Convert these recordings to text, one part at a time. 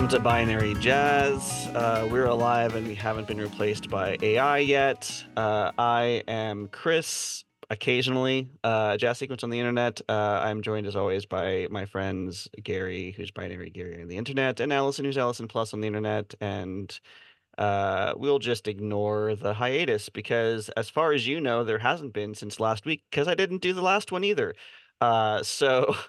Welcome to Binary Jazz. Uh, we're alive and we haven't been replaced by AI yet. Uh, I am Chris, occasionally, uh, Jazz Sequence on the internet. Uh, I'm joined as always by my friends Gary, who's Binary Gary on the internet, and Allison, who's Allison Plus on the internet. And uh, we'll just ignore the hiatus because, as far as you know, there hasn't been since last week because I didn't do the last one either. Uh, so.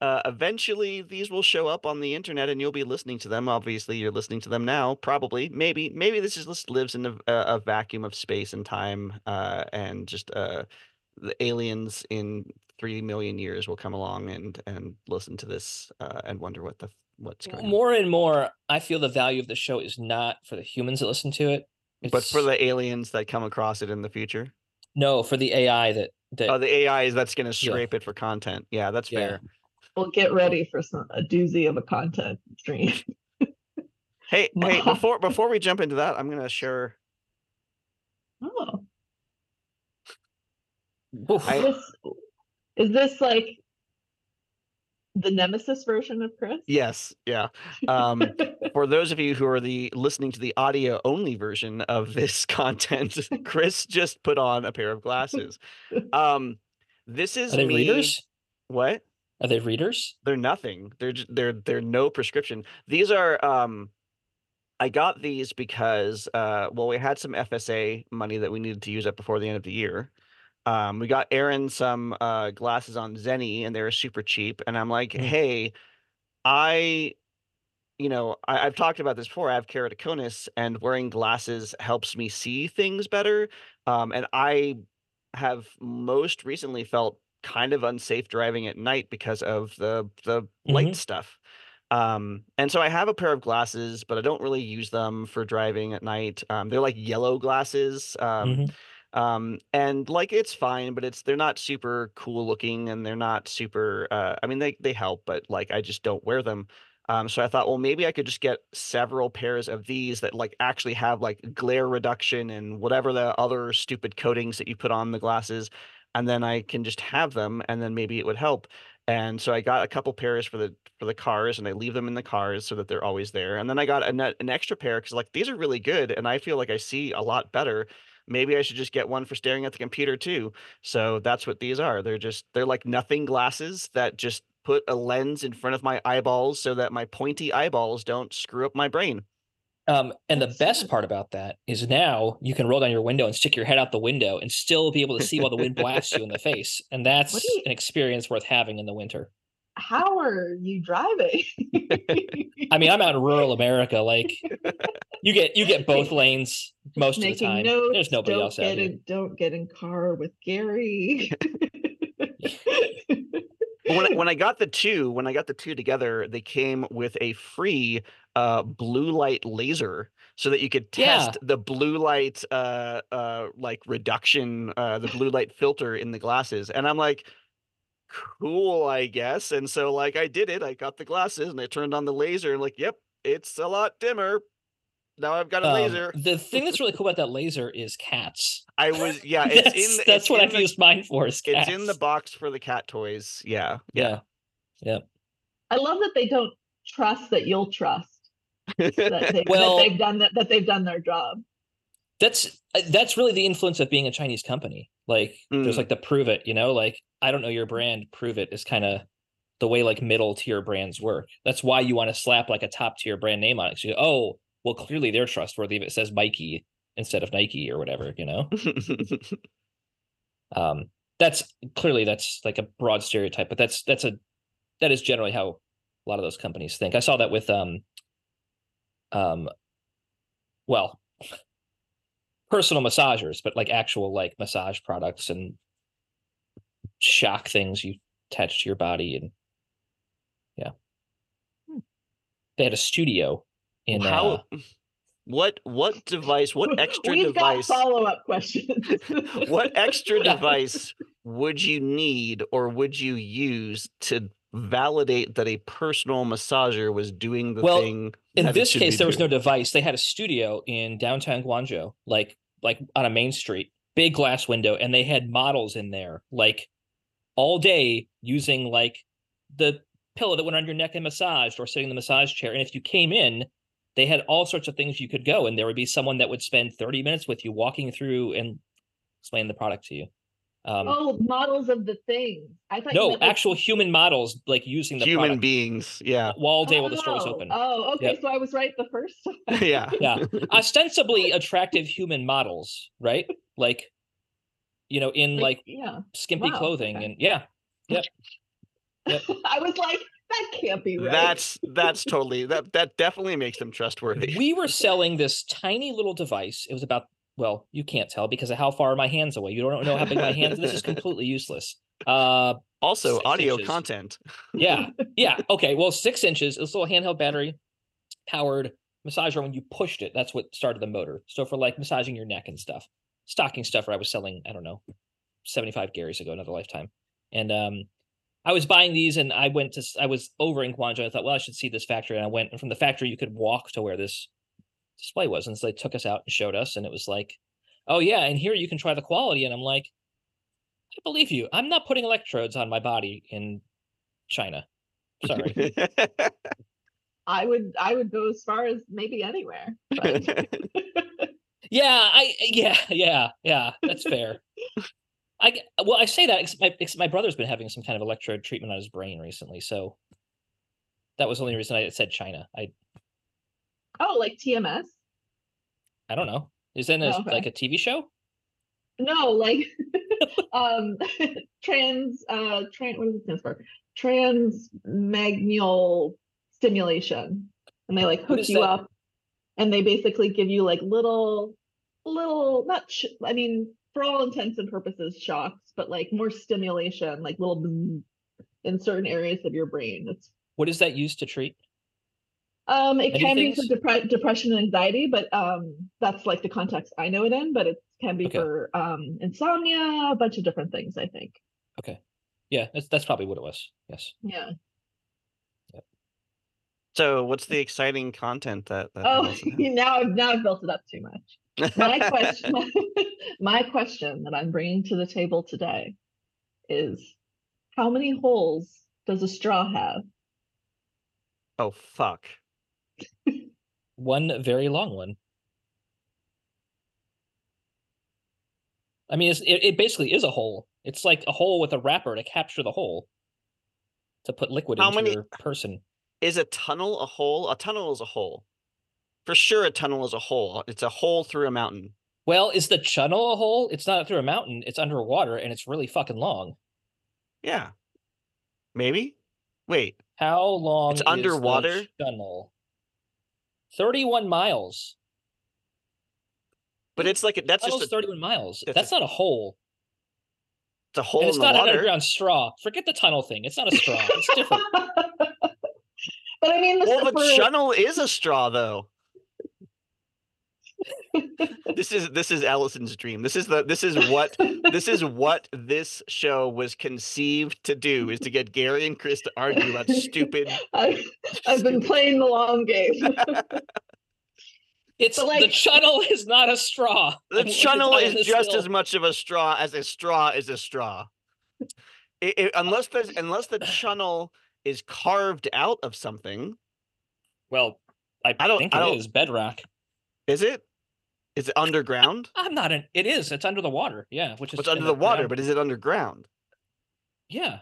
Uh, eventually, these will show up on the internet, and you'll be listening to them. Obviously, you're listening to them now. Probably, maybe, maybe this just lives in a, a vacuum of space and time, uh, and just uh, the aliens in three million years will come along and and listen to this uh, and wonder what the what's going on. More and more, I feel the value of the show is not for the humans that listen to it. But for the aliens that come across it in the future, no, for the AI that that oh, the AIs that's going to Yeah. scrape it for content. Yeah, that's Yeah. fair. Well, get ready for some a doozy of a content stream. Hey, Ma- hey, before before we jump into that, I'm going to share. Oh, Oof. I- this is this like the Nemesis version of Chris? Yes, yeah. Um, for those of you who are the listening to the audio only version of this content, Chris just put on a pair of glasses. Um, this is are they me. readers? What? Are they readers? They're nothing. They're they're they're no prescription. These are um I got these because uh well we had some FSA money that we needed to use up before the end of the year. Um we got Aaron some uh glasses on Zenni and they were super cheap and I'm like, Mm. "Hey, I you know, I, I've talked about this before. I have keratoconus, and wearing glasses helps me see things better. Um, and I have most recently felt kind of unsafe driving at night because of the the light Mhm. stuff. Um, and so I have a pair of glasses, but I don't really use them for driving at night. Um, they're like yellow glasses. Um, Mhm. um, and like it's fine, but it's they're not super cool looking and they're not super uh I mean they they help, but like I just don't wear them. Um, so I thought, well, maybe I could just get several pairs of these that like actually have like glare reduction and whatever the other stupid coatings that you put on the glasses, and then I can just have them, and then maybe it would help. And so I got a couple pairs for the for the cars, and I leave them in the cars so that they're always there. And then I got a net, an extra pair because like these are really good, and I feel like I see a lot better. Maybe I should just get one for staring at the computer too. So that's what these are. They're just they're like nothing glasses that just put a lens in front of my eyeballs so that my pointy eyeballs don't screw up my brain. Um, and the best part about that is now you can roll down your window and stick your head out the window and still be able to see while the wind blasts you in the face. And that's you- an experience worth having in the winter. How are you driving? I mean, I'm out in rural America. Like you get you get both lanes most of the time. notes. There's nobody don't else out get here. in, Don't get in car with Gary. When I, when I got the two, when I got the two together, they came with a free uh, blue light laser, so that you could Yeah. test the blue light uh, uh, like reduction, uh, the blue light filter in the glasses. And I'm like, cool, I guess. And so like I did it. I got the glasses and I turned on the laser and like, yep, it's a lot dimmer. Now I've got a Um, laser. the thing that's really cool about that laser is cats. I was yeah, it's that's in the, that's it's what in I've the- used mine for. Is It's cats. in the box for the cat toys. Yeah. Yeah, yeah. I love that they don't trust that you'll trust that, they, Well- that they've done that, that they've done their job. that's uh, that's really the influence of being a Chinese company. Like there's Mm. like the prove it, you know, like I don't know your brand, prove it is kind of the way like middle tier brands work. That's why you want to slap like a top tier brand name on it. So you go, oh, well, clearly they're trustworthy if it says Mikey instead of Nike or whatever, you know. Um, that's clearly that's like a broad stereotype, but that's that's a that is generally how a lot of those companies think. I saw that with um um well personal massagers, but like actual like massage products and shock things you attach to your body and yeah. Hmm. They had a studio in uh, What what device? What extra We've device? follow up questions. What extra Yeah. device would you need or would you use to validate that a personal massager was doing the Well, thing? In this case there was no device they had a studio in downtown guangzhou like like on a main street big glass window and they had models in there like all day using like the pillow that went on your neck and massaged or sitting in the massage chair. And if you came in, they had all sorts of things you could go, and there would be someone that would spend 30 minutes with you walking through and explaining the product to you. Um, oh, models of the things. I thought you no, meant, like, actual human models like using the Human product beings. Yeah. all day while the store was Oh, open. Oh, okay. Yep. So I was right the first time. Yeah. Yeah. Ostensibly attractive human models, right? Like, you know, in like yeah. skimpy Wow, clothing okay. and yeah. Yeah. I was like, that can't be right. That's that's totally that that definitely makes them trustworthy. we were selling this tiny little device. It was about well, you can't tell because of how far my hands away. You don't know how big my hands. This is completely useless. Uh, Also, audio inches. content. yeah, yeah. Okay, well, six inches. This little handheld battery powered massager. When you pushed it, that's what started the motor. So for like massaging your neck and stuff, stocking stuffer. I was selling. I don't know, seventy five Garys ago, another lifetime, and um. I was buying these and I went to I was over in Guangzhou. I thought, well, I should see this factory. And I went and from the factory you could walk to where this display was. And so they took us out and showed us, and it was like, oh yeah, and here you can try the quality. And I'm like, I believe you. I'm not putting electrodes on my body in China. Sorry. I would I would go as far as maybe anywhere. But yeah, I yeah, yeah, yeah. That's fair. I well, I say that 'cause my 'cause my brother's been having some kind of electrode treatment on his brain recently, so that was the only reason I said China. I oh, like TMS? I don't know. Is that Oh, okay. like a TV show? No, like um trans uh trans what does it stand for? Transmagnal stimulation. And they like hook you that? up and they basically give you like little little not sh- I mean for all intents and purposes shocks, but like more stimulation, like little in certain areas of your brain. It's What is that used to treat? Um, it Many can be for depre- depression and anxiety, but um, that's like the context I know it in. But it can be Okay. for um insomnia, a bunch of different things. I think. Okay, yeah, that's that's probably what it was. Yes. Yeah. so, what's the exciting content that? that Oh, Allison now I've now I've built it up too much. My question, my question that I'm bringing to the table today is, how many holes does a straw have? oh fuck. One very long one. I mean, it's, it, it basically is a hole. It's like a hole with a wrapper to capture the hole to put liquid How into many- your person. Is a tunnel a hole? A tunnel is a hole. For sure, a tunnel is a hole. It's a hole through a mountain. Well, is the tunnel a hole? It's not through a mountain. It's underwater and it's really fucking long. Yeah. Maybe. Wait. How long It's is the underwater? channel? 31 miles. But it's like that's Tunnel's just a, 31 miles. that's a- not a hole. it's a hole and in it's the not an water. underground straw. Forget the tunnel thing. It's not a straw. It's different. but I mean, the Well, the for- channel is a straw, though. This is this is Allison's dream. This is the this is what this is what this show was conceived to do is to get Gary and Chris to argue about stupid. I, I've been playing the long game. It's But, the like- channel is not a straw. The I'm willing to channel is this just hill. as much of a straw as a straw is a straw. I- I- unless there's unless the channel is carved out of something, well. I, I don't- think I it don't- is bedrock. is it? Is it underground? I'm not in. It is. It's under the water. Yeah, which is It's under the water, but is it underground? yeah,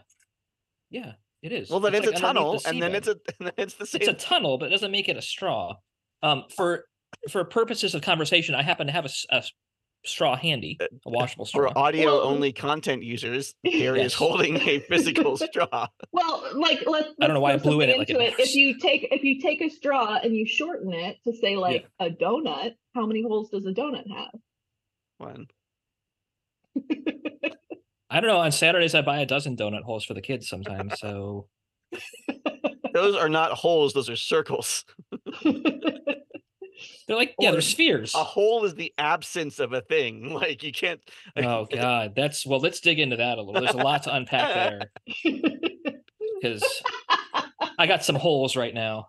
yeah, it is. Well, then it's, like a tunnel, the and then it's a and then it's the same. it's a tunnel, but it doesn't make it a straw. Um, for for purposes of conversation, I happen to have a, a straw handy, uh, a washable straw. For audio Well- only content users, Gary Yes. is holding a physical straw. Well, like let's. I don't know why I blew in something it like it into. If you take if you take a straw and you shorten it to say like a donut, how many holes does a donut have? One. I don't know. On Saturdays, I buy a dozen donut holes for the kids sometimes. So Those are not holes; those are circles. They're like, yeah, Or- they're spheres. A hole is the absence of a thing. Like you can't. Oh God, that's well. Let's dig into that a little. There's a lot to unpack there because I got some holes right now.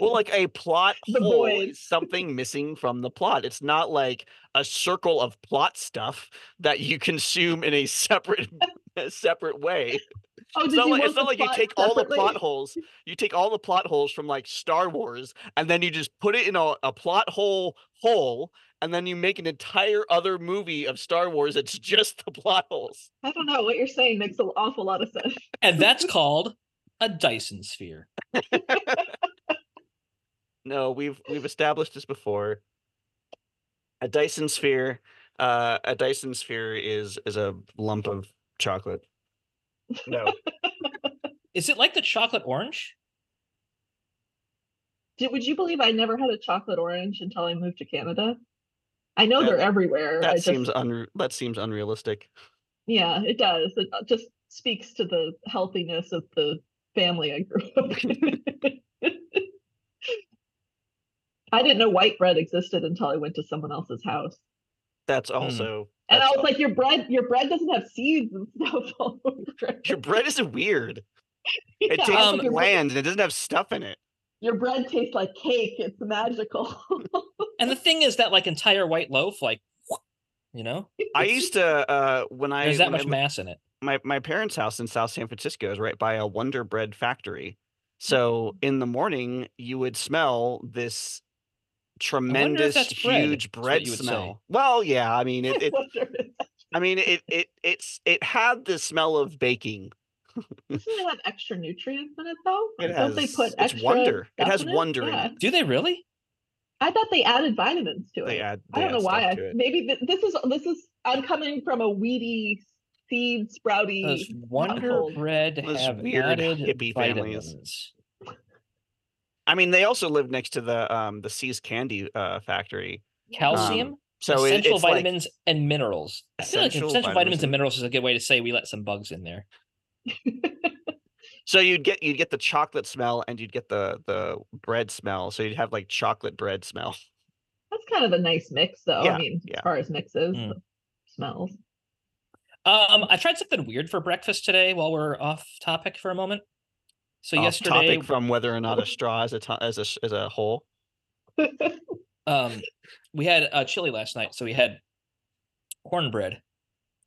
Well, like a plot The hole void. is something missing from the plot. It's not like a circle of plot stuff that you consume in a separate, a separate way. Oh, It's did not like it's not like you plot take all the plot holes. You take all the plot holes from like Star Wars, and then you just put it in a, a plot hole hole, and then you make an entire other movie of Star Wars. It's just the plot holes. I don't know what you're saying makes an awful lot of sense. and that's called a Dyson sphere. No, we've we've established this before. A Dyson sphere, uh, a Dyson sphere is is a lump of chocolate. No, Is it like the chocolate orange? Did, would you believe I never had a chocolate orange until I moved to Canada? I know That- they're everywhere. I that just, seems unre- that seems unrealistic. yeah, it does. It uh, just speaks to the healthiness of the family I grew up in. I didn't know white bread existed until I went to someone else's house. That's also And I that's was like, your bread, your bread doesn't have seeds and stuff all over it. Your bread is weird. It Yeah, I was tastes Um, like, your, bland and it doesn't have stuff in it. your bread tastes like cake. It's magical. And the thing is that like entire white loaf, like you know, I used to uh when I there's that when I much li- mass in it. my my parents' house in South San Francisco is right by a Wonder Bread factory. So Mm. in the morning you would smell this if tremendous that's bread, huge is bread you would say. smell. Well, yeah, I mean it, it Wonder I mean it it it's it had the smell of baking. Doesn't it have extra nutrients in it though? It Don't has they put it's extra wonder. It has wonder in Yeah. it. Do they really? I thought they added vitamins to They it. add I don't know why. I, maybe th- this is this is. I'm coming from a weedy seed sprouty. Does Wonder household. Bread Those have weird added hippie families. Vitamins? I mean they also live next to the um the See's Candy uh factory. Calcium, So it, essential like vitamins, and minerals. I feel like Essential essential vitamins vitamins and and- minerals is a good way to say we let some bugs in there. So you'd get you'd get the chocolate smell and you'd get the the bread smell. So you'd have like chocolate bread smell. That's kind of a nice mix, though. Yeah, I mean, yeah. as far as mixes, Mm. smells. Um, I tried something weird for breakfast today while we're off topic for a moment. So yesterday, topic from whether or not a straw is a to- as a as a whole. um, we had uh, chili last night, so we had cornbread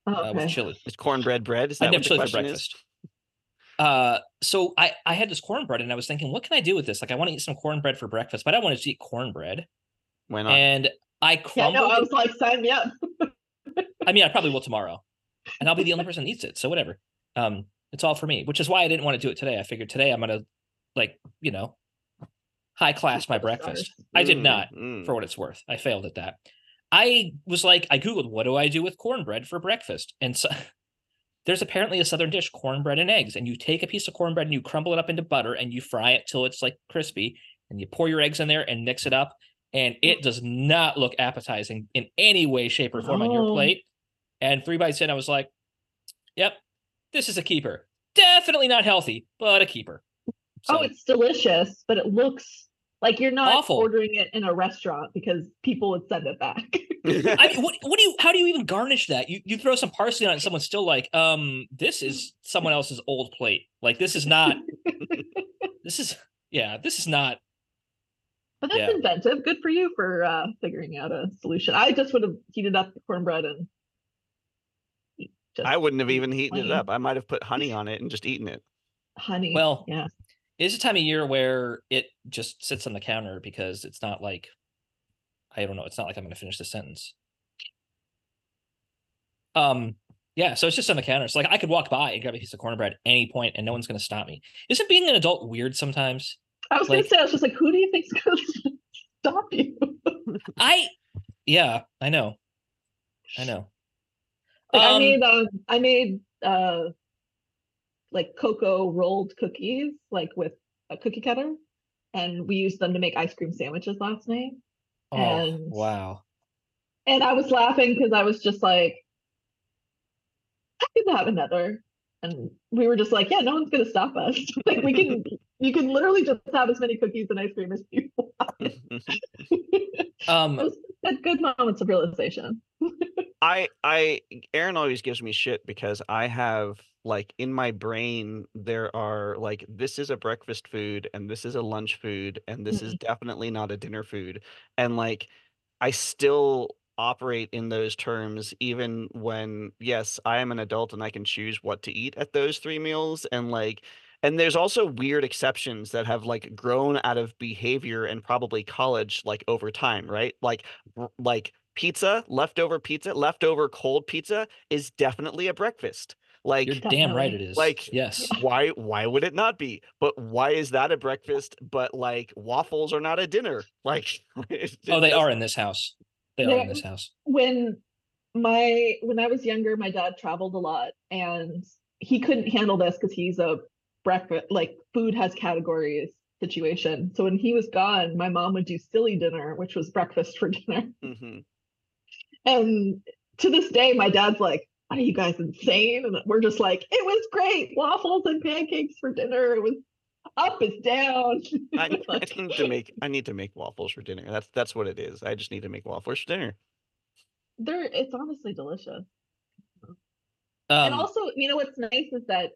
uh, okay. with chili. Is cornbread bread? Is I that what have chili for breakfast. Uh, so I I had this cornbread and I was thinking, what can I do with this? Like, I want to eat some cornbread for breakfast, but I want to eat cornbread? Why not? and I crumbled. Yeah, no, I was like, sign me up. I mean, I probably will tomorrow, and I'll be the only person that eats it. So whatever. Um, it's all for me, which is why I didn't want to do it today. I figured today I'm gonna, like, you know, high class my breakfast. I did Mm, not, mm. for what it's worth. I failed at that. I was like, I googled, what do I do with cornbread for breakfast? And so there's apparently a southern dish, cornbread and eggs, and you take a piece of cornbread and you crumble it up into butter and you fry it till it's like crispy, and you pour your eggs in there and mix it up, and it does not look appetizing in any way, shape, or form on your plate. And three bites in, I was like, "Yep, this is a keeper. Definitely not healthy, but a keeper." oh, it's delicious, but it looks like you're not Awful. ordering it in a restaurant because people would send it back. I mean, what, what do you? How do you even garnish that? You you throw some parsley on it, and someone's still like, um, this is someone else's old plate. Like this is not. this is yeah. This is not. But that's Yeah. inventive. Good for you for uh, figuring out a solution. I just would have heated up the cornbread and just I wouldn't have even heated it up. I might have put honey on it and just eaten it. honey. Well, yeah. It's a time of year where it just sits on the counter because it's not like. I don't know. It's not like I'm going to finish the sentence. Um. Yeah, so it's just on the counter. So like I could walk by and grab a piece of cornbread at any point, and no one's going to stop me. Isn't being an adult weird sometimes? I was like- gonna say, I was just like, who do you think's gonna stop you? I, yeah, I know, I know. Like I Um, made um I made uh like cocoa rolled cookies like with a cookie cutter and we used them to make ice cream sandwiches last night. Oh, and- wow. And I was laughing because I was just like I could have another. And we were just like, yeah, no one's gonna stop us. like we can you can literally just have as many cookies and ice cream as you want. Um, Those had good moments of realization. I I Aaron always gives me shit because I have like in my brain there are like this is a breakfast food and this is a lunch food and this is definitely not a dinner food and like I still operate in those terms even when yes, I am an adult and I can choose what to eat at those 3 meals and like and there's also weird exceptions that have like grown out of behavior and probably college like over time, right? Like like pizza, leftover pizza, leftover cold pizza is definitely a breakfast. Like You're damn right it is. Like, yes. why why would it not be? But why is that a breakfast but like waffles are not a dinner? Like it- Oh, they are doesn't- in this house. They are in this house. when my when I was younger, my dad traveled a lot and he couldn't handle this because he's a breakfast like food has categories situation. So when he was gone, my mom would do silly dinner, which was breakfast for dinner. Mhm. And to this day, my dad's like, Are you guys insane? And we're just like, It was great. Waffles and pancakes for dinner. It was up is down. I, I need to make I need to make waffles for dinner. That's that's what it is. I just need to make waffles for dinner. they're it's honestly delicious. Um, and also, you know what's nice is that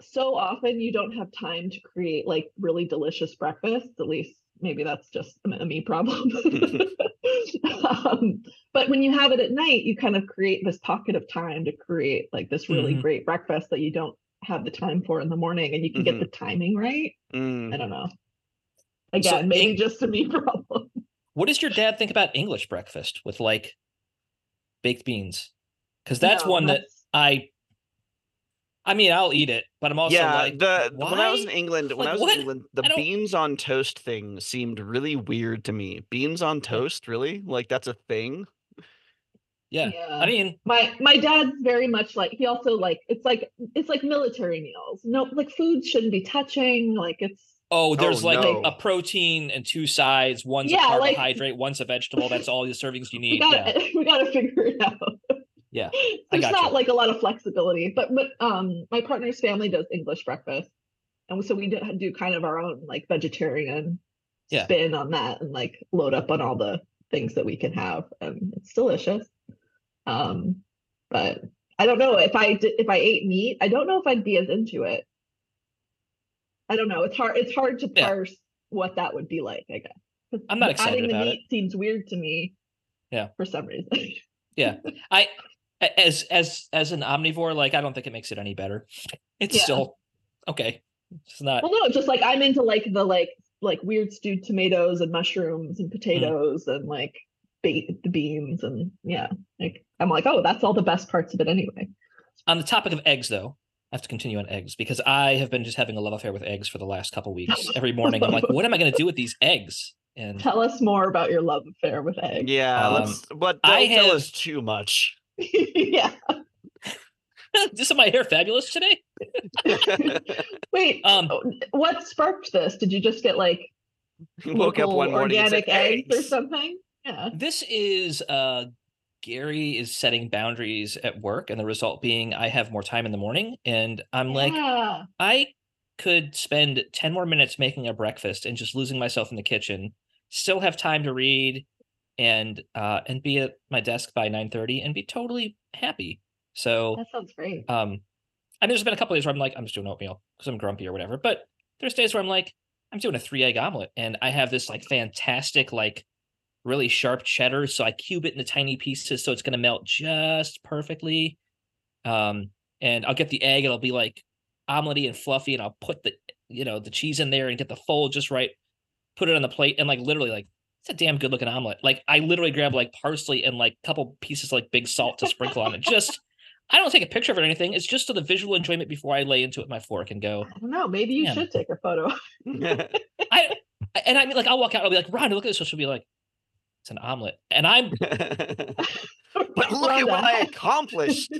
so often you don't have time to create like really delicious breakfasts. At least maybe that's just a, me problem. um, but when you have it at night, you kind of create this pocket of time to create like this really Mhm. great breakfast that you don't have the time for in the morning, and you can get Mhm. the timing right. Mm. I don't know. Again, maybe Eng- just a me problem. what does your dad think about English breakfast with like baked beans? Because that's No, one that I I mean, I'll eat it, but I'm also yeah, like, the when I was in why? England, when I was what? in England, the beans on toast thing seemed really weird to me. Beans on toast, really? Like that's a thing? yeah. I mean, my my dad's very much like he also like it's like it's like military meals no like food shouldn't be touching like it's oh, there's oh, like no. a, a protein and two sides. One's Yeah, a like- carbohydrate, one's a vegetable. That's all the servings you need. we need. gotta Yeah. we gotta figure it out Yeah, There's not you. like a lot of flexibility but but um my partner's family does english breakfast and so we do, do kind of our own like vegetarian Yeah. spin on that and like load up on all the things that we can have and it's delicious um but i don't know if i did if i ate meat i don't know if i'd be as into it i don't know it's hard it's hard to Yeah. parse what that would be like i guess I'm not excited adding the about it. meat seems weird to me Yeah. for some reason I a- as as as an omnivore, like I don't think it makes it any better. It's Yeah. still okay. It's not. well no it's just like i'm into like the like like weird stewed tomatoes and mushrooms Mm. and potatoes and like baked beans and yeah like i'm like oh that's all the best parts of it anyway On the topic of eggs, though, I have to continue on eggs because I have been just having a love affair with eggs for the last couple weeks. Every morning, I'm like, what am I going to do with these eggs? And tell us more about your love affair with eggs Yeah, Um, let's but don't I tell have- us too much. Yeah. Is my hair fabulous today? wait Um, oh, what sparked this? Did you just get like woke up one morning and said, organic eggs or something? Yeah. This is uh Gary is setting boundaries at work, and the result being I have more time in the morning, and I'm like. I could spend 10 more minutes making a breakfast and just losing myself in the kitchen, still have time to read and uh and be at my desk by 9:30 and be totally happy. So that sounds great um I mean there's been a couple days where I'm like, I'm just doing oatmeal because I'm grumpy or whatever. But there's days where I'm like, I'm doing a three egg omelet and I have this like fantastic, like really sharp cheddar. So I cube it into tiny pieces so it's gonna melt just perfectly. Um, and I'll get the egg, and it'll be like omelety and fluffy, and I'll put the you know the cheese in there and get the fold just right, put it on the plate, and like literally like it's a damn good looking omelet. Like I literally grab like parsley and like a couple pieces of, like big salt to sprinkle on it. Just I don't take a picture of it or anything. It's just to the visual enjoyment before I lay into it with my fork and go. i don't know maybe you Yeah. should take a photo I and I mean like I'll walk out. I'll be like, Rhonda, look at this. So she'll be like, it's an omelet, and I'm but look at what I accomplished.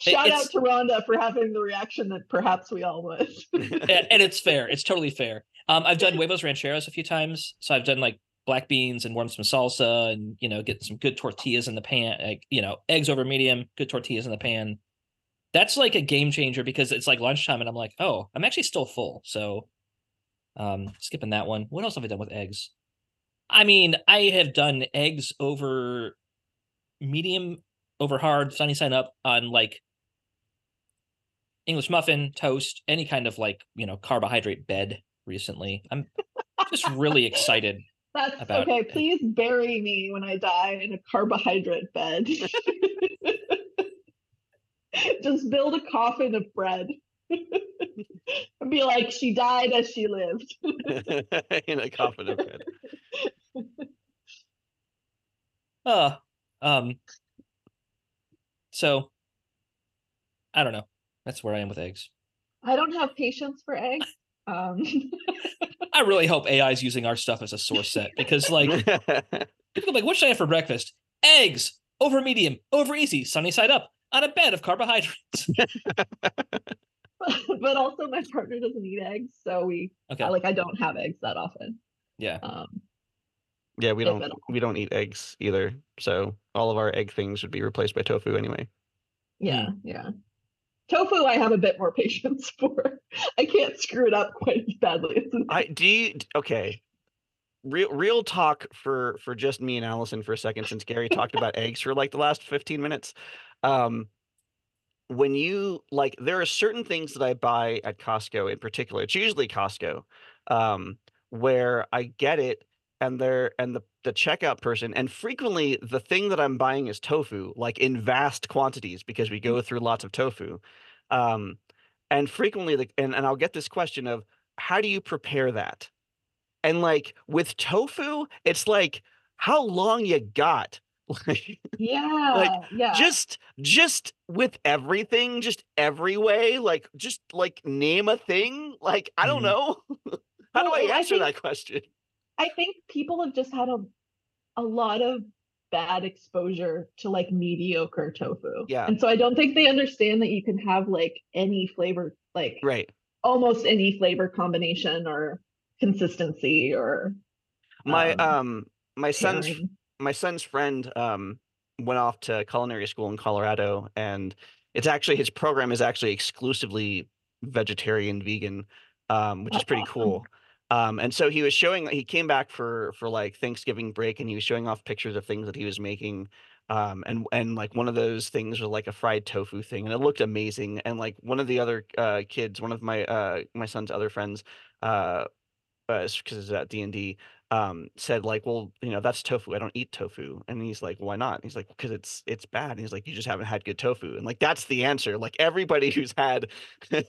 Shout it's- out to Rhonda for having the reaction that perhaps we all would. and, and it's fair. It's totally fair. Um, I've done huevos rancheros a few times, so I've done like black beans and warm some salsa, and you know, get some good tortillas in the pan. Like you know, eggs over medium, good tortillas in the pan. That's like a game changer because it's like lunchtime, and I'm like, oh, I'm actually still full. So, um, skipping that one. What else have I done with eggs? I mean, I have done eggs over medium, over hard, sunny side up on like English muffin, toast, any kind of like, you know, carbohydrate bed recently. I'm just really excited. That's About- okay. Please bury me when I die in a carbohydrate bed. Just build a coffin of bread. and be like, she died as she lived. in a coffin of bread. Uh, um. So, I don't know. That's where I am with eggs. I don't have patience for eggs. Um, I really hope AI is using our stuff as a source set because, like, people are like, "What should I have for breakfast?" Eggs over medium, over easy, sunny side up, on a bed of carbohydrates. but also my partner doesn't eat eggs, so we Okay. I, like I don't have eggs that often. yeah. Um, yeah, we don't we don't eat eggs either. So all of our egg things would be replaced by tofu anyway. yeah, yeah. Tofu, I have a bit more patience for. I can't screw it up quite as badly as I do you, okay. Real real talk for for just me and Allison for a second since Gary talked about eggs for like the last 15 minutes. Um when you like there are certain things that I buy at Costco in particular. It's usually Costco. Um where I get it and they're and the the checkout person and frequently the thing that I'm buying is tofu like in vast quantities because we go through lots of tofu. Um and frequently the and, and I'll get this question of how do you prepare that? And like with tofu, it's like how long you got? Like Yeah, yeah. just just with everything, just every way, like just like name a thing. Like I don't Mhm. know. how do Well, I I answer think- that question? I think people have just had a a lot of bad exposure to like mediocre tofu. Yeah. And so I don't think they understand that you can have like any flavor, like Right. almost any flavor combination or consistency or My Um, um my son's pairing. my son's friend um went off to culinary school in Colorado and it's actually his program is actually exclusively vegetarian vegan um which is pretty awesome. cool um and so he was showing he came back for for like Thanksgiving break and he was showing off pictures of things that he was making um and and like one of those things was like a fried tofu thing and it looked amazing and like one of the other uh kids one of my uh my son's other friends uh because it's at D and D, um, said like, well, you know, that's tofu. I don't eat tofu. And he's like, why not? And he's like, because it's it's bad. And he's like, you just haven't had good tofu. And like that's the answer. Like everybody who's had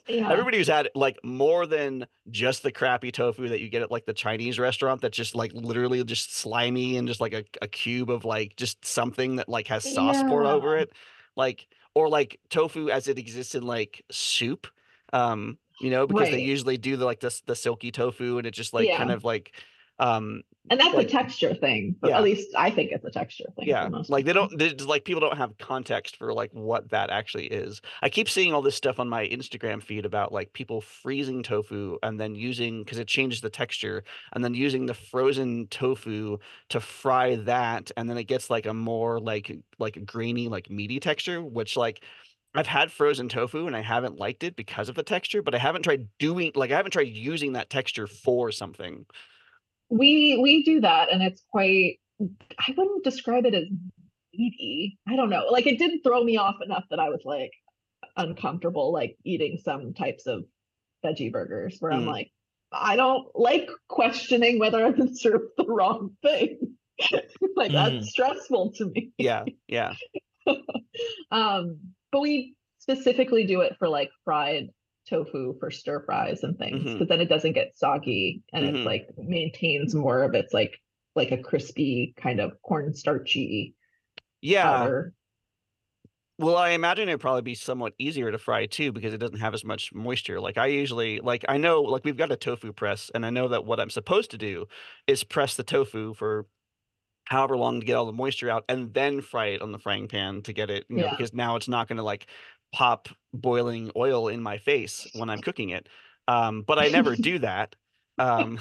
Yeah. everybody who's had like more than just the crappy tofu that you get at like the Chinese restaurant that's just like literally just slimy and just like a, a cube of like just something that like has sauce poured over it. Like or like tofu as it exists in like soup. Um, you know, because they usually do the like this the silky tofu and it just like kind of like um And that's like- a texture thing. Yeah. at least I think it's a texture thing. yeah like they don't they, like people don't have context for like what that actually is i keep seeing all this stuff on my instagram feed about like people freezing tofu and then using because it changes the texture and then using the frozen tofu to fry that and then it gets like a more like like a grainy like meaty texture which like I've had frozen tofu and I haven't liked it because of the texture, but I haven't tried doing like I haven't tried using that texture for something. We we do that and it's quite I wouldn't describe it as meaty. I don't know. Like it didn't throw me off enough that I was like uncomfortable like eating some types of veggie burgers where I'm Mm. like, I don't like questioning whether I've been served the wrong thing. like Mm. that's stressful to me. Yeah, yeah. Um, but we specifically do it for like fried tofu for stir fries and things Mhm. then it doesn't get soggy and Mhm. it's like maintains more of its like like a crispy kind of cornstarchy Yeah. powder. Well, I imagine it'd probably be somewhat easier to fry too because it doesn't have as much moisture. Like I usually like I know like we've got a tofu press and I know that what I'm supposed to do is press the tofu for however long to get all the moisture out and then fry it on the frying pan to get it, you know, Yeah. because now it's not going to like pop boiling oil in my face when I'm cooking it. Um, but I never do that. Um,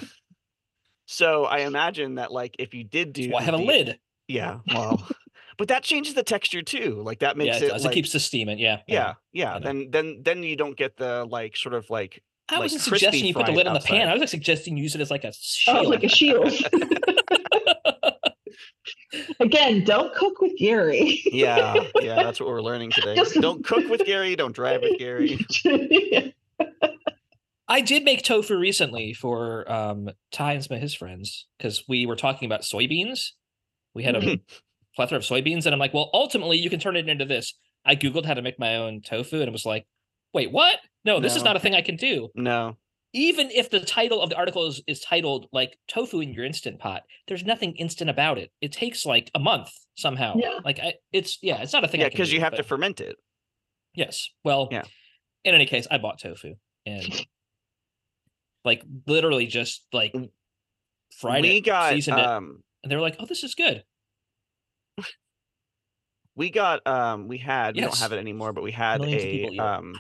so I imagine that like if you did do That's why I have a the- lid. yeah, well, but that changes the texture too. Like that makes yeah, it, it does. like it keeps the steam in. Yeah. yeah, yeah. I. Then then then you don't get the like sort of like I like wasn't suggesting you put the fried lid on the pan. I was like suggesting you use it as like a Oh, shield. like a shield. Again, don't cook with Gary. yeah, yeah. That's what we're learning today. Just- Don't cook with Gary. Don't drive with Gary. I did make tofu recently for um Ty and some of his friends because we were talking about soybeans. We had a plethora of soybeans, and I'm like, well, ultimately you can turn it into this. I googled how to make my own tofu, and it was like, wait, what? No, this is not a thing I can do. No. Even if the title of the article is, is titled like tofu in your instant pot, there's nothing instant about it. It takes like a month somehow. Yeah. Like I, it's yeah, it's not a thing. Yeah, because you do, have to ferment it. Yes. Well, Yeah. in any case, I bought tofu and like literally just like fried we it, got seasoned it, um and they were like, "Oh, this is good." we got um we had we don't have it anymore, but we had Millions a people eat it. um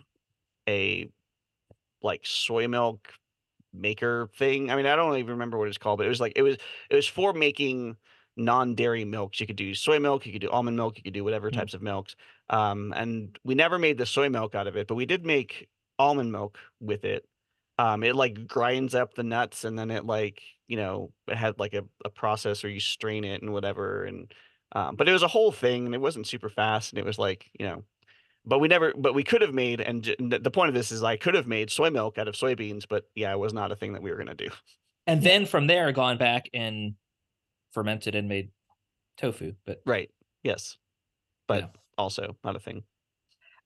a like soy milk maker thing. I mean, I don't even remember what it's called, but it was like it was it was for making non-dairy milks. You could do soy milk, you could do almond milk, you could do whatever Mm. types of milks. Um, and we never made the soy milk out of it, but we did make almond milk with it. Um, it like grinds up the nuts and then it like, you know, it had like a, a process where you strain it and whatever. And um, but it was a whole thing and it wasn't super fast and it was like, you know, but we never, but we could have made, and the point of this is I could have made soy milk out of soybeans, but yeah, it was not a thing that we were going to do. And then from there, gone back and fermented and made tofu. But Right. Yes. But Yeah. also not a thing.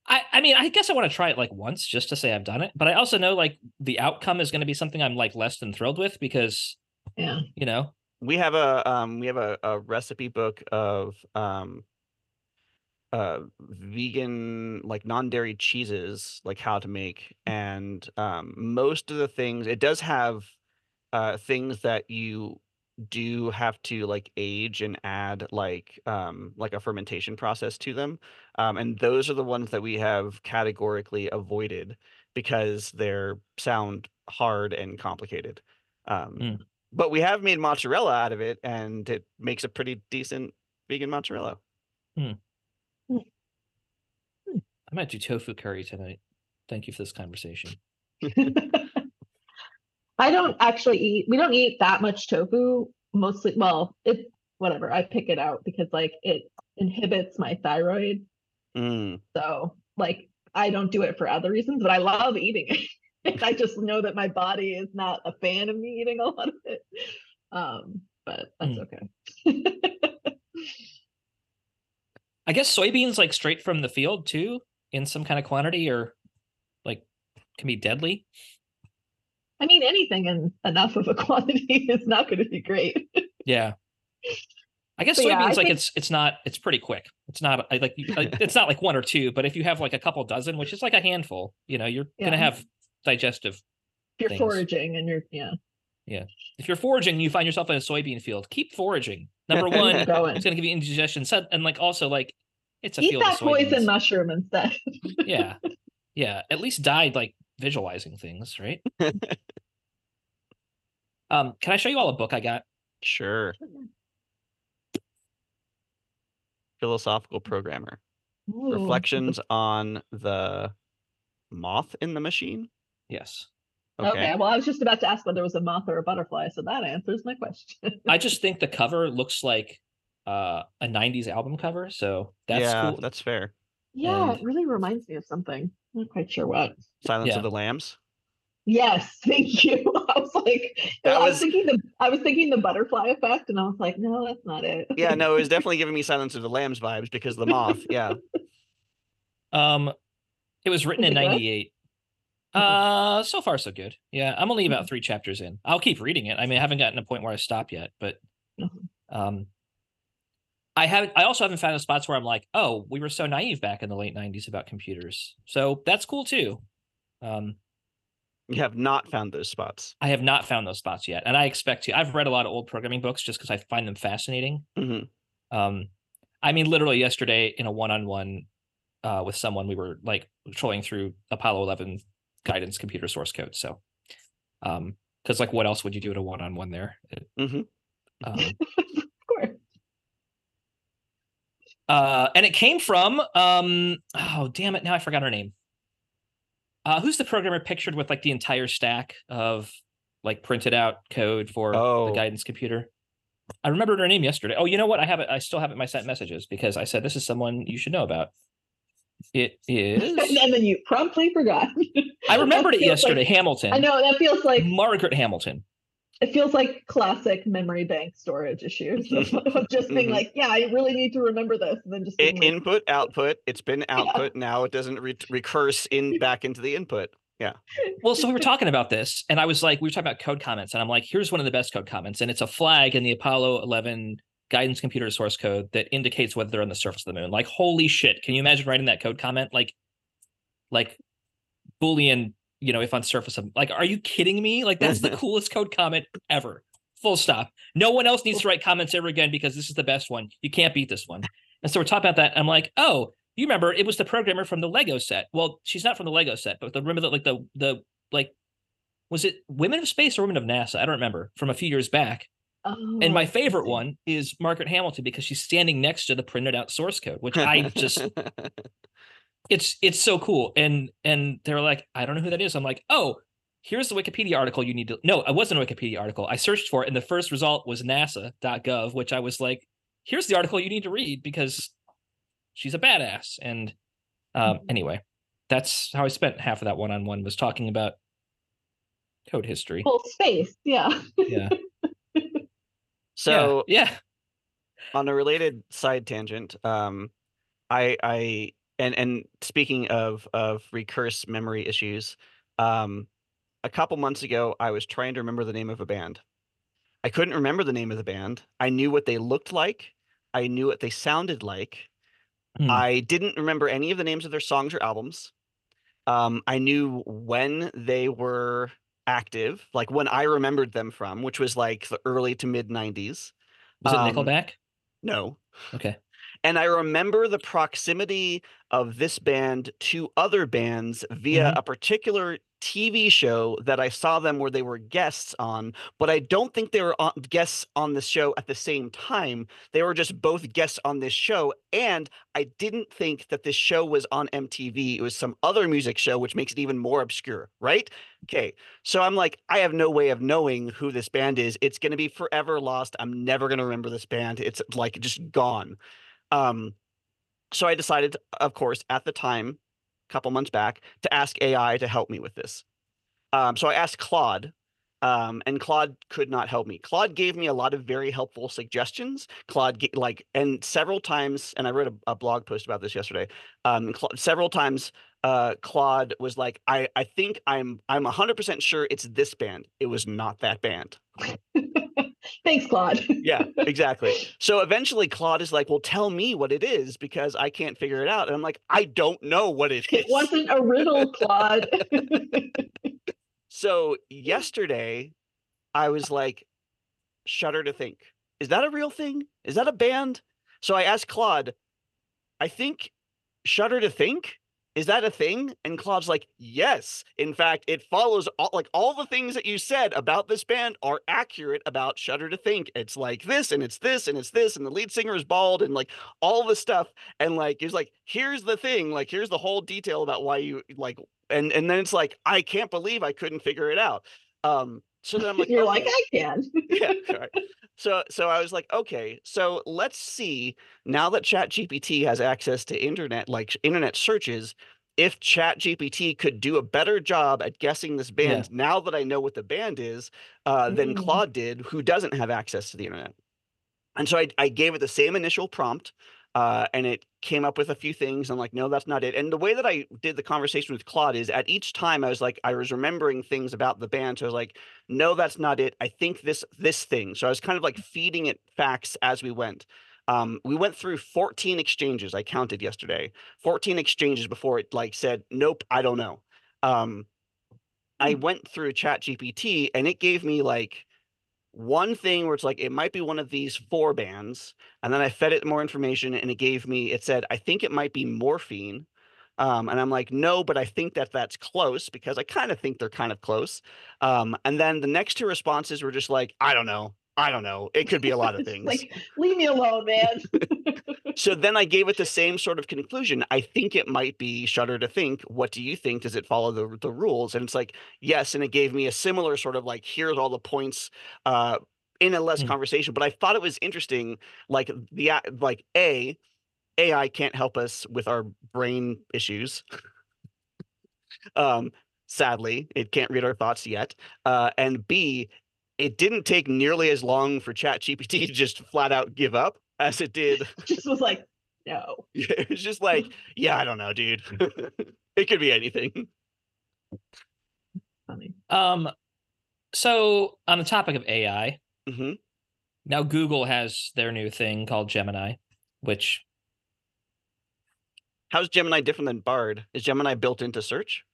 I, I mean, I guess I want to try it like once just to say I've done it. But I also know like the outcome is going to be something I'm like less than thrilled with because Yeah. you know, We have a um we have a, a recipe book of um uh vegan like non-dairy cheeses like how to make and um most of the things it does have uh things that you do have to like age and add like um like a fermentation process to them um and those are the ones that we have categorically avoided because they're sound hard and complicated um Mm. but we have made mozzarella out of it and it makes a pretty decent vegan mozzarella I might do tofu curry tonight. Thank you for this conversation. I don't actually eat, we don't eat that much tofu. Mostly, well, it, whatever, I pick it out because like it inhibits my thyroid. Mm. So like I don't do it for other reasons, but I love eating it. I just know that my body is not a fan of me eating a lot of it. Um, but that's Hmm. okay. I guess soybeans like straight from the field too, in some kind of quantity, or like can be deadly. I mean, anything in enough of a quantity is not going to be great. Yeah. I guess But soybeans yeah, I like think- it's it's not it's pretty quick. It's not like, uh, it's not like one or two, but if you have like a couple dozen, which is like a handful, you know, you're gonna have digestive. If you're Things. foraging and you're, yeah, Yeah. If you're foraging, you find yourself in a soybean field. Keep foraging. Number one, going. it's gonna give you indigestion. And like also like it's a Eat field that of poison mushroom instead. yeah, yeah. At least died like visualizing things, right? um, can I show you all a book I got? Sure. Philosophical programmer. Ooh, Reflections on the moth in the machine. Yes. Okay. Okay. Well, I was just about to ask whether it was a moth or a butterfly, so that answers my question. I just think the cover looks like uh, a '90s album cover, so that's yeah, cool. that's fair. yeah, And- it really reminds me of something. I'm not quite sure what. Silence Yeah. of the Lambs. Yes, thank you. I was like, That I was was- thinking the I was thinking the butterfly effect, and I was like, no, that's not it. Yeah, no, it was definitely giving me Silence of the Lambs vibes because the moth. Yeah. Um, it was written Is in '98. Mhm. Uh, so far so good. Yeah, I'm only Mm-hmm. about three chapters in. I'll keep reading it. I mean, I haven't gotten to a point where I stop yet, but Mhm. um, I haven't. I also haven't found the spots where I'm like, oh, we were so naive back in the late '90s about computers. So that's cool too. Um, You have not found those spots. I have not found those spots yet, and I expect to. I've read a lot of old programming books just because I find them fascinating. Mhm. Um, I mean, literally yesterday in a one-on-one uh, with someone, we were like trolling through Apollo 11 guidance computer source code. So, um, because like, what else would you do at a one-on-one there? It- Mhm. um. uh, and it came from um, oh damn it, now I forgot her name. Uh, who's the programmer pictured with like the entire stack of like printed out code for Oh. the guidance computer? I remembered her name yesterday. Oh, you know what? I have it. I still have it in my sent messages because I said this is someone you should know about. It is, and, then you promptly forgot. I remembered it feels like- yesterday. Hamilton. I know that feels like Margaret Hamilton. It feels like classic memory bank storage issues of, of just being Mhm. like, yeah, I really need to remember this, and then just I- being like, input, output. It's been output. Now it doesn't re- recurse in back into the input. Yeah. Well, so we were talking about this, and I was like, we were talking about code comments, and I'm like, here's one of the best code comments, and it's a flag in the Apollo 11 guidance computer source code that indicates whether they're on the surface of the moon. Like, holy shit! Can you imagine writing that code comment? Like, like Boolean, you know, if on surface of like, are you kidding me? Like, that's the mm-hmm. coolest code comment ever. Full stop. No one else needs to write comments ever again because this is the best one. You can't beat this one. And so we're talking about that. I'm like, oh, you remember it was the programmer from the Lego set. Well, she's not from the Lego set, but the remember that like the the like was it Women of Space or Women of NASA? I don't remember from a few years back. And oh, my favorite one is Margaret Hamilton because she's standing next to the printed out source code, which I just it's it's so cool. And and they're like, I don't know who that is. I'm like, oh, here's the Wikipedia article you need to no, it wasn't a Wikipedia article. I searched for it, and the first result was NASA.gov, which I was like, here's the article you need to read because she's a badass. And um, Mhm. anyway, that's how I spent half of that one-on-one was talking about code history. Well, space, yeah. Yeah. so yeah. yeah. on a related side tangent, um, I I and and speaking of of recurse memory issues, um, a couple months ago I was trying to remember the name of a band. I couldn't remember the name of the band. I knew what they looked like. I knew what they sounded like. Hmm. I didn't remember any of the names of their songs or albums. Um, I knew when they were active, like when I remembered them from, which was like the early to mid 90s. Was it um, Nickelback? No, Okay. And I remember the proximity of this band to other bands via Mhm. a particular TV show that I saw them where they were guests on, but I don't think they were on, guests on the show at the same time. They were just both guests on this show. And I didn't think that this show was on MTV. It was some other music show, which makes it even more obscure, right? Okay. So I'm like, I have no way of knowing who this band is. It's going to be forever lost. I'm never going to remember this band. It's like just gone. Um, so I decided, of course, at the time, a couple months back, to ask AI to help me with this. Um, so I asked Claude, um, and Claude could not help me. Claude gave me a lot of very helpful suggestions. Claude, ga- like, and several times, and I wrote a, a blog post about this yesterday. Um, Cla- several times, uh, Claude was like, "I, I think I'm, I'm 100% sure it's this band. It was not that band." Thanks, Claude. yeah, exactly. So eventually Claude is like, well, tell me what it is because I can't figure it out. And I'm like, I don't know what it is. It wasn't a riddle, Claude. So yesterday I was like, shudder to think. Is that a real thing? Is that a band? So I asked Claude, I think shudder to think is that a thing? And Claude's like, yes. In fact, it follows all like all the things that you said about this band are accurate about Shudder to Think. It's like this and it's this and it's this and the lead singer is bald and like all the stuff. And like he's like, here's the thing, like here's the whole detail about why you like and and then it's like, I can't believe I couldn't figure it out. Um so then I'm like, You're okay like, I can. yeah, right. So so I was like, okay, so let's see now that Chat GPT has access to internet, like internet searches, if Chat GPT could do a better job at guessing this Yeah. band now that I know what the band is, uh, than Mm. Claude did, who doesn't have access to the internet. And so I, I gave it the same initial prompt, uh, and it came up with a few things. I'm like, no, that's not it. And the way that I did the conversation with Claude is at each time I was like, I was remembering things about the band. So I was like, no, that's not it. I think this this thing. So I was kind of like feeding it facts as we went. Um, we went through 14 exchanges. I counted yesterday. 14 exchanges before it like said, nope, I don't know. Um, I went through Chat GPT and it gave me like one thing where it's like it might be one of these four bands and then i fed it more information and it gave me it said i think it might be morphine um, and i'm like no but i think that that's close because i kind of think they're kind of close um, and then the next two responses were just like i don't know i don't know it could be a lot of things like, leave me alone, man. so then I gave it the same sort of conclusion. I think it might be Shudder to Think. What do you think? Does it follow the the rules? And it's like yes, and it gave me a similar sort of like here's all the points uh, in a less Hmm. conversation. But I thought it was interesting, like the like a AI can't help us with our brain issues. um, sadly, it can't read our thoughts yet. Uh, and B, it didn't take nearly as long for ChatGPT to just flat out give up as it did. Just was like, no. it was just like, yeah, I don't know, dude. it could be anything. Funny. Um, so on the topic of AI, hmm now Google has their new thing called Gemini, which How's Gemini different than Bard? Is Gemini built into search?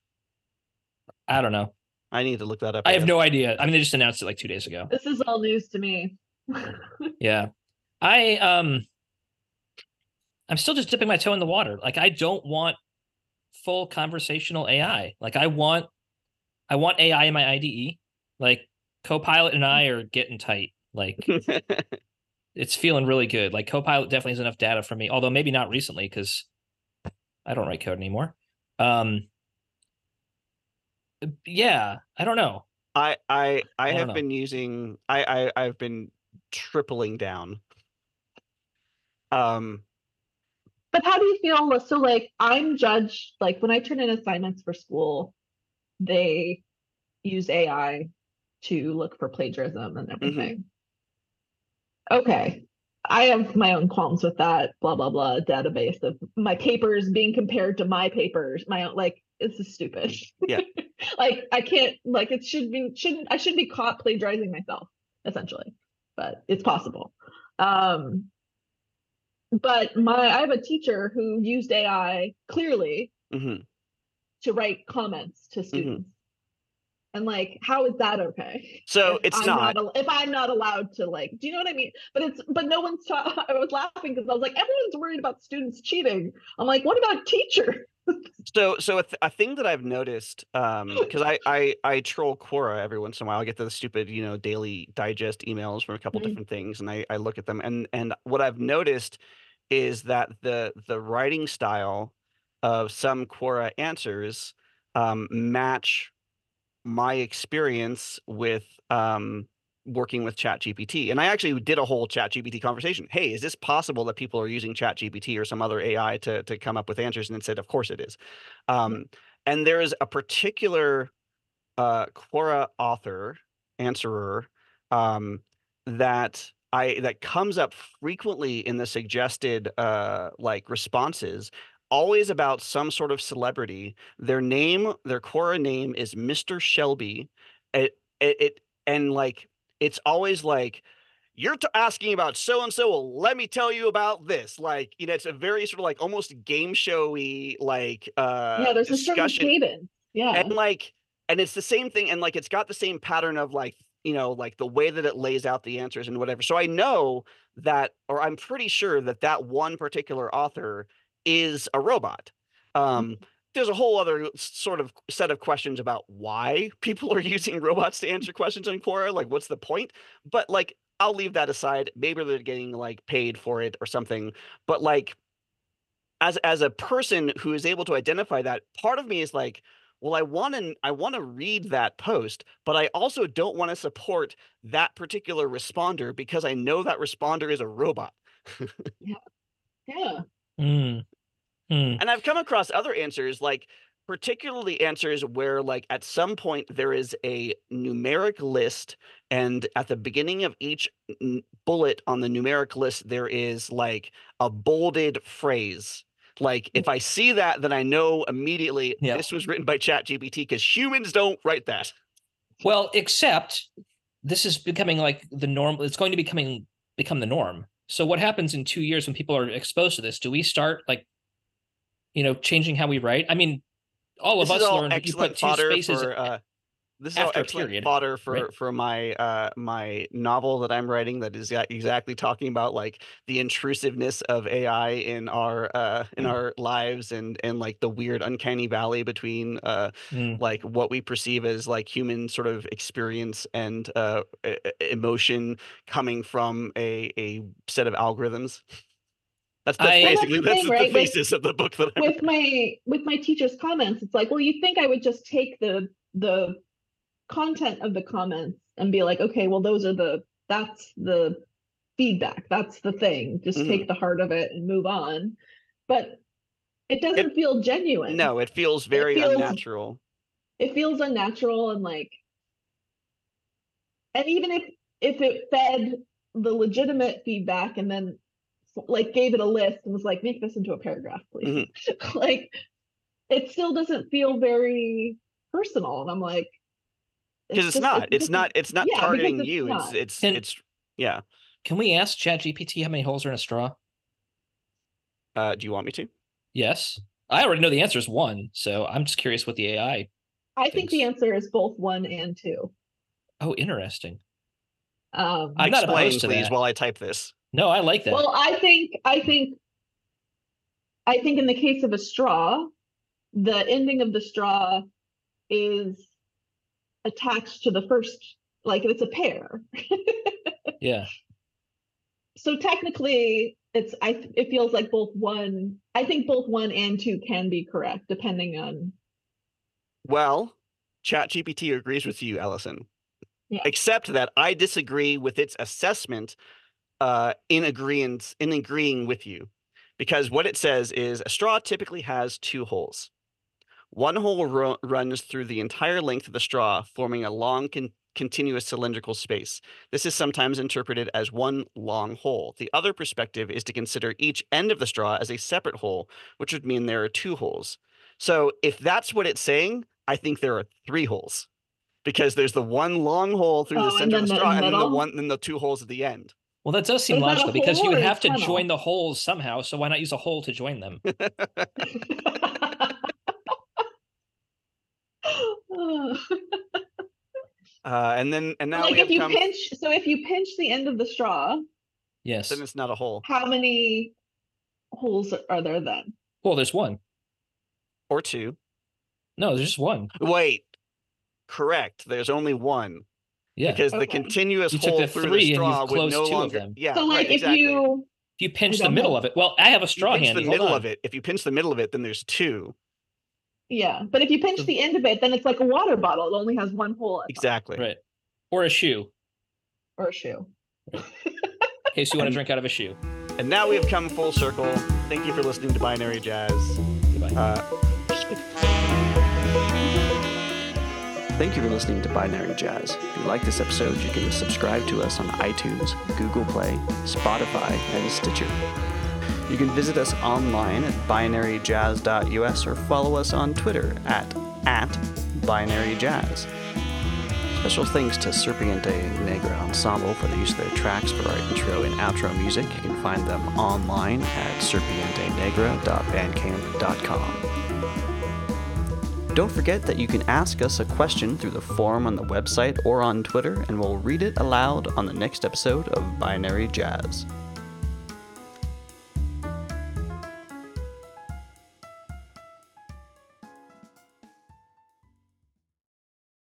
I don't know. I need to look that up. I have guess. no idea. I mean, they just announced it like two days ago. This is all news to me. Yeah. I um I'm still just dipping my toe in the water. Like I don't want full conversational AI. Like I want I want AI in my IDE. Like Copilot and I are getting tight. Like it's feeling really good. Like Copilot definitely has enough data for me, although maybe not recently because I don't write code anymore. Um yeah, I don't know. I I I I have know. been using I, I I've been tripling down. Um But how do you feel? So, like, I'm judged, like, when I turn in assignments for school, they use AI to look for plagiarism and everything. Okay. I have my own qualms with that, blah, blah, blah, database of my papers being compared to my papers. My own, like, this is stupid. Yeah. like, I can't, like, it should be, shouldn't, I shouldn't be caught plagiarizing myself, essentially, but it's possible. Um, but my I have a teacher who used AI clearly mhm. to write comments to students. And like, how is that okay? So if it's I'm not. al- if I'm not allowed to like, do you know what I mean? But it's but no one's ta- I was laughing because I was like, everyone's worried about students cheating. I'm like, what about teacher? So so a, th- a thing that I've noticed um because I, I I troll Quora every once in a while. I get the stupid, you know, daily digest emails from a couple Mhm. different things and I, I look at them and and what I've noticed is that the the writing style of some Quora answers um match my experience with um working with ChatGPT. And I actually did a whole ChatGPT conversation. Hey, is this possible that people are using ChatGPT or some other AI to to come up with answers? And it said, of course it is. Um, and there is a particular uh, Quora author, answerer, um, that I that comes up frequently in the suggested uh, like responses, always about some sort of celebrity. Their name, their Quora name is Mr. Shelby. It it, it and like it's always like you're t- asking about so and so. Well, let me tell you about this. Like, you know, it's a very sort of like almost game showy like uh yeah, there's a certain discussion cadence. Yeah. and like and it's the same thing and like it's got the same pattern of like you know like the way that it lays out the answers and whatever so i know that or i'm pretty sure that that one particular author is a robot um there's a whole other sort of set of questions about why people are using robots to answer questions on Quora. Like, what's the point? But like, I'll leave that aside. Maybe they're getting like paid for it or something. But like, as as a person who is able to identify that, part of me is like, well, I want to I want to read that post, but I also don't want to support that particular responder because I know that responder is a robot. yeah. Mm. Mm. And I've come across other answers, like particularly answers where, like, at some point there is a numeric list, and at the beginning of each n- bullet on the numeric list, there is like a bolded phrase. Like, if I see that, then I know immediately Yeah. this was written by ChatGPT because humans don't write that. Well, except this is becoming like the norm. It's going to becoming become the norm. So what happens in two years when people are exposed to this? Do we start like, you know, changing how we write? I mean, all of This us learned that you put two spaces. for. Uh, this is after a excellent period, fodder for right? for my uh my novel that I'm writing that is exactly talking about like the intrusiveness of AI in our uh in Mm. our lives and and like the weird uncanny valley between uh Mm. like what we perceive as like human sort of experience and uh emotion coming from a a set of algorithms. That's that's I- Well, that's basically the that's thing, the right? With- of the book that I'm with my with my teacher's comments it's like well you think i would just take the the content of the comments and be like okay well those are the that's the feedback. That's the thing. Just Mhm. take the heart of it and move on. But it doesn't feel genuine. No, it feels very feels- unnatural. it feels unnatural and like and even if if it fed the legitimate feedback and then like gave it a list and was like make this into a paragraph please like it still doesn't feel very personal and i'm like Because it's just- not. It's doesn't- not. It's not yeah, targeting it's you. It's not. it's And- it's yeah. Can we ask ChatGPT how many holes are in a straw? Uh, do you want me to? Yes. I already know the answer is one, so I'm just curious what the AI. i think the answer is both one and two Oh, interesting. um I'm not Explain, opposed to please, that. while I type this. No, I like that. Well, I think I think I think in the case of a straw, the ending of the straw is attached to the first, like it's a pair. yeah. So technically, it's I it feels like both one. I think both one and two can be correct depending on. Well, ChatGPT agrees with you, Ellison. Yeah. Except that I disagree with its assessment uh, in in agreeing with you. Because what it says is a straw typically has two holes. One hole ru- runs through the entire length of the straw, forming a long con- continuous cylindrical space. This is sometimes interpreted as one long hole. The other perspective is to consider each end of the straw as a separate hole, which would mean there are two holes. So if that's what it's saying, I think there are three holes because there's the one long hole through Oh, the center of the then the straw, and then the one, then the two holes at the end. Well, that does seem Is logical because you would have to tunnel? join the holes somehow. So why not use a hole to join them? Uh, and then and now like we if have you come. pinch, so if you pinch the end of the straw, Yes. Then it's not a hole how many holes are there then? Well, there's one. or two. No, there's just one. Wait, correct. There's only one Yeah. because the continuous You took hole the through three the and you've straw would no two of longer. them. Yeah, so like right, if exactly. you if you pinch the middle know. of it, well, I have a straw you pinch the Hold middle on. of it. If you pinch the middle of it, then there's two. Yeah, but if you pinch So- the end of it, then it's like a water bottle. It only has one hole at the top, Exactly. Right. Or a shoe, or a shoe. in case you want to drink out of a shoe. And now we have come full circle. Thank you for listening to Binary Jazz. Goodbye. Uh, Thank you for listening to Binary Jazz. If you like this episode, you can subscribe to us on iTunes, Google Play, Spotify, and Stitcher. You can visit us online at binaryjazz.us or follow us on Twitter at, at binaryjazz. Special thanks to Serpiente Negra Ensemble for the use of their tracks for our intro and outro music. You can find them online at serpientenegra.bandcamp.com. Don't forget that you can ask us a question through the forum on the website or on Twitter, and we'll read it aloud on the next episode of Binary Jazz.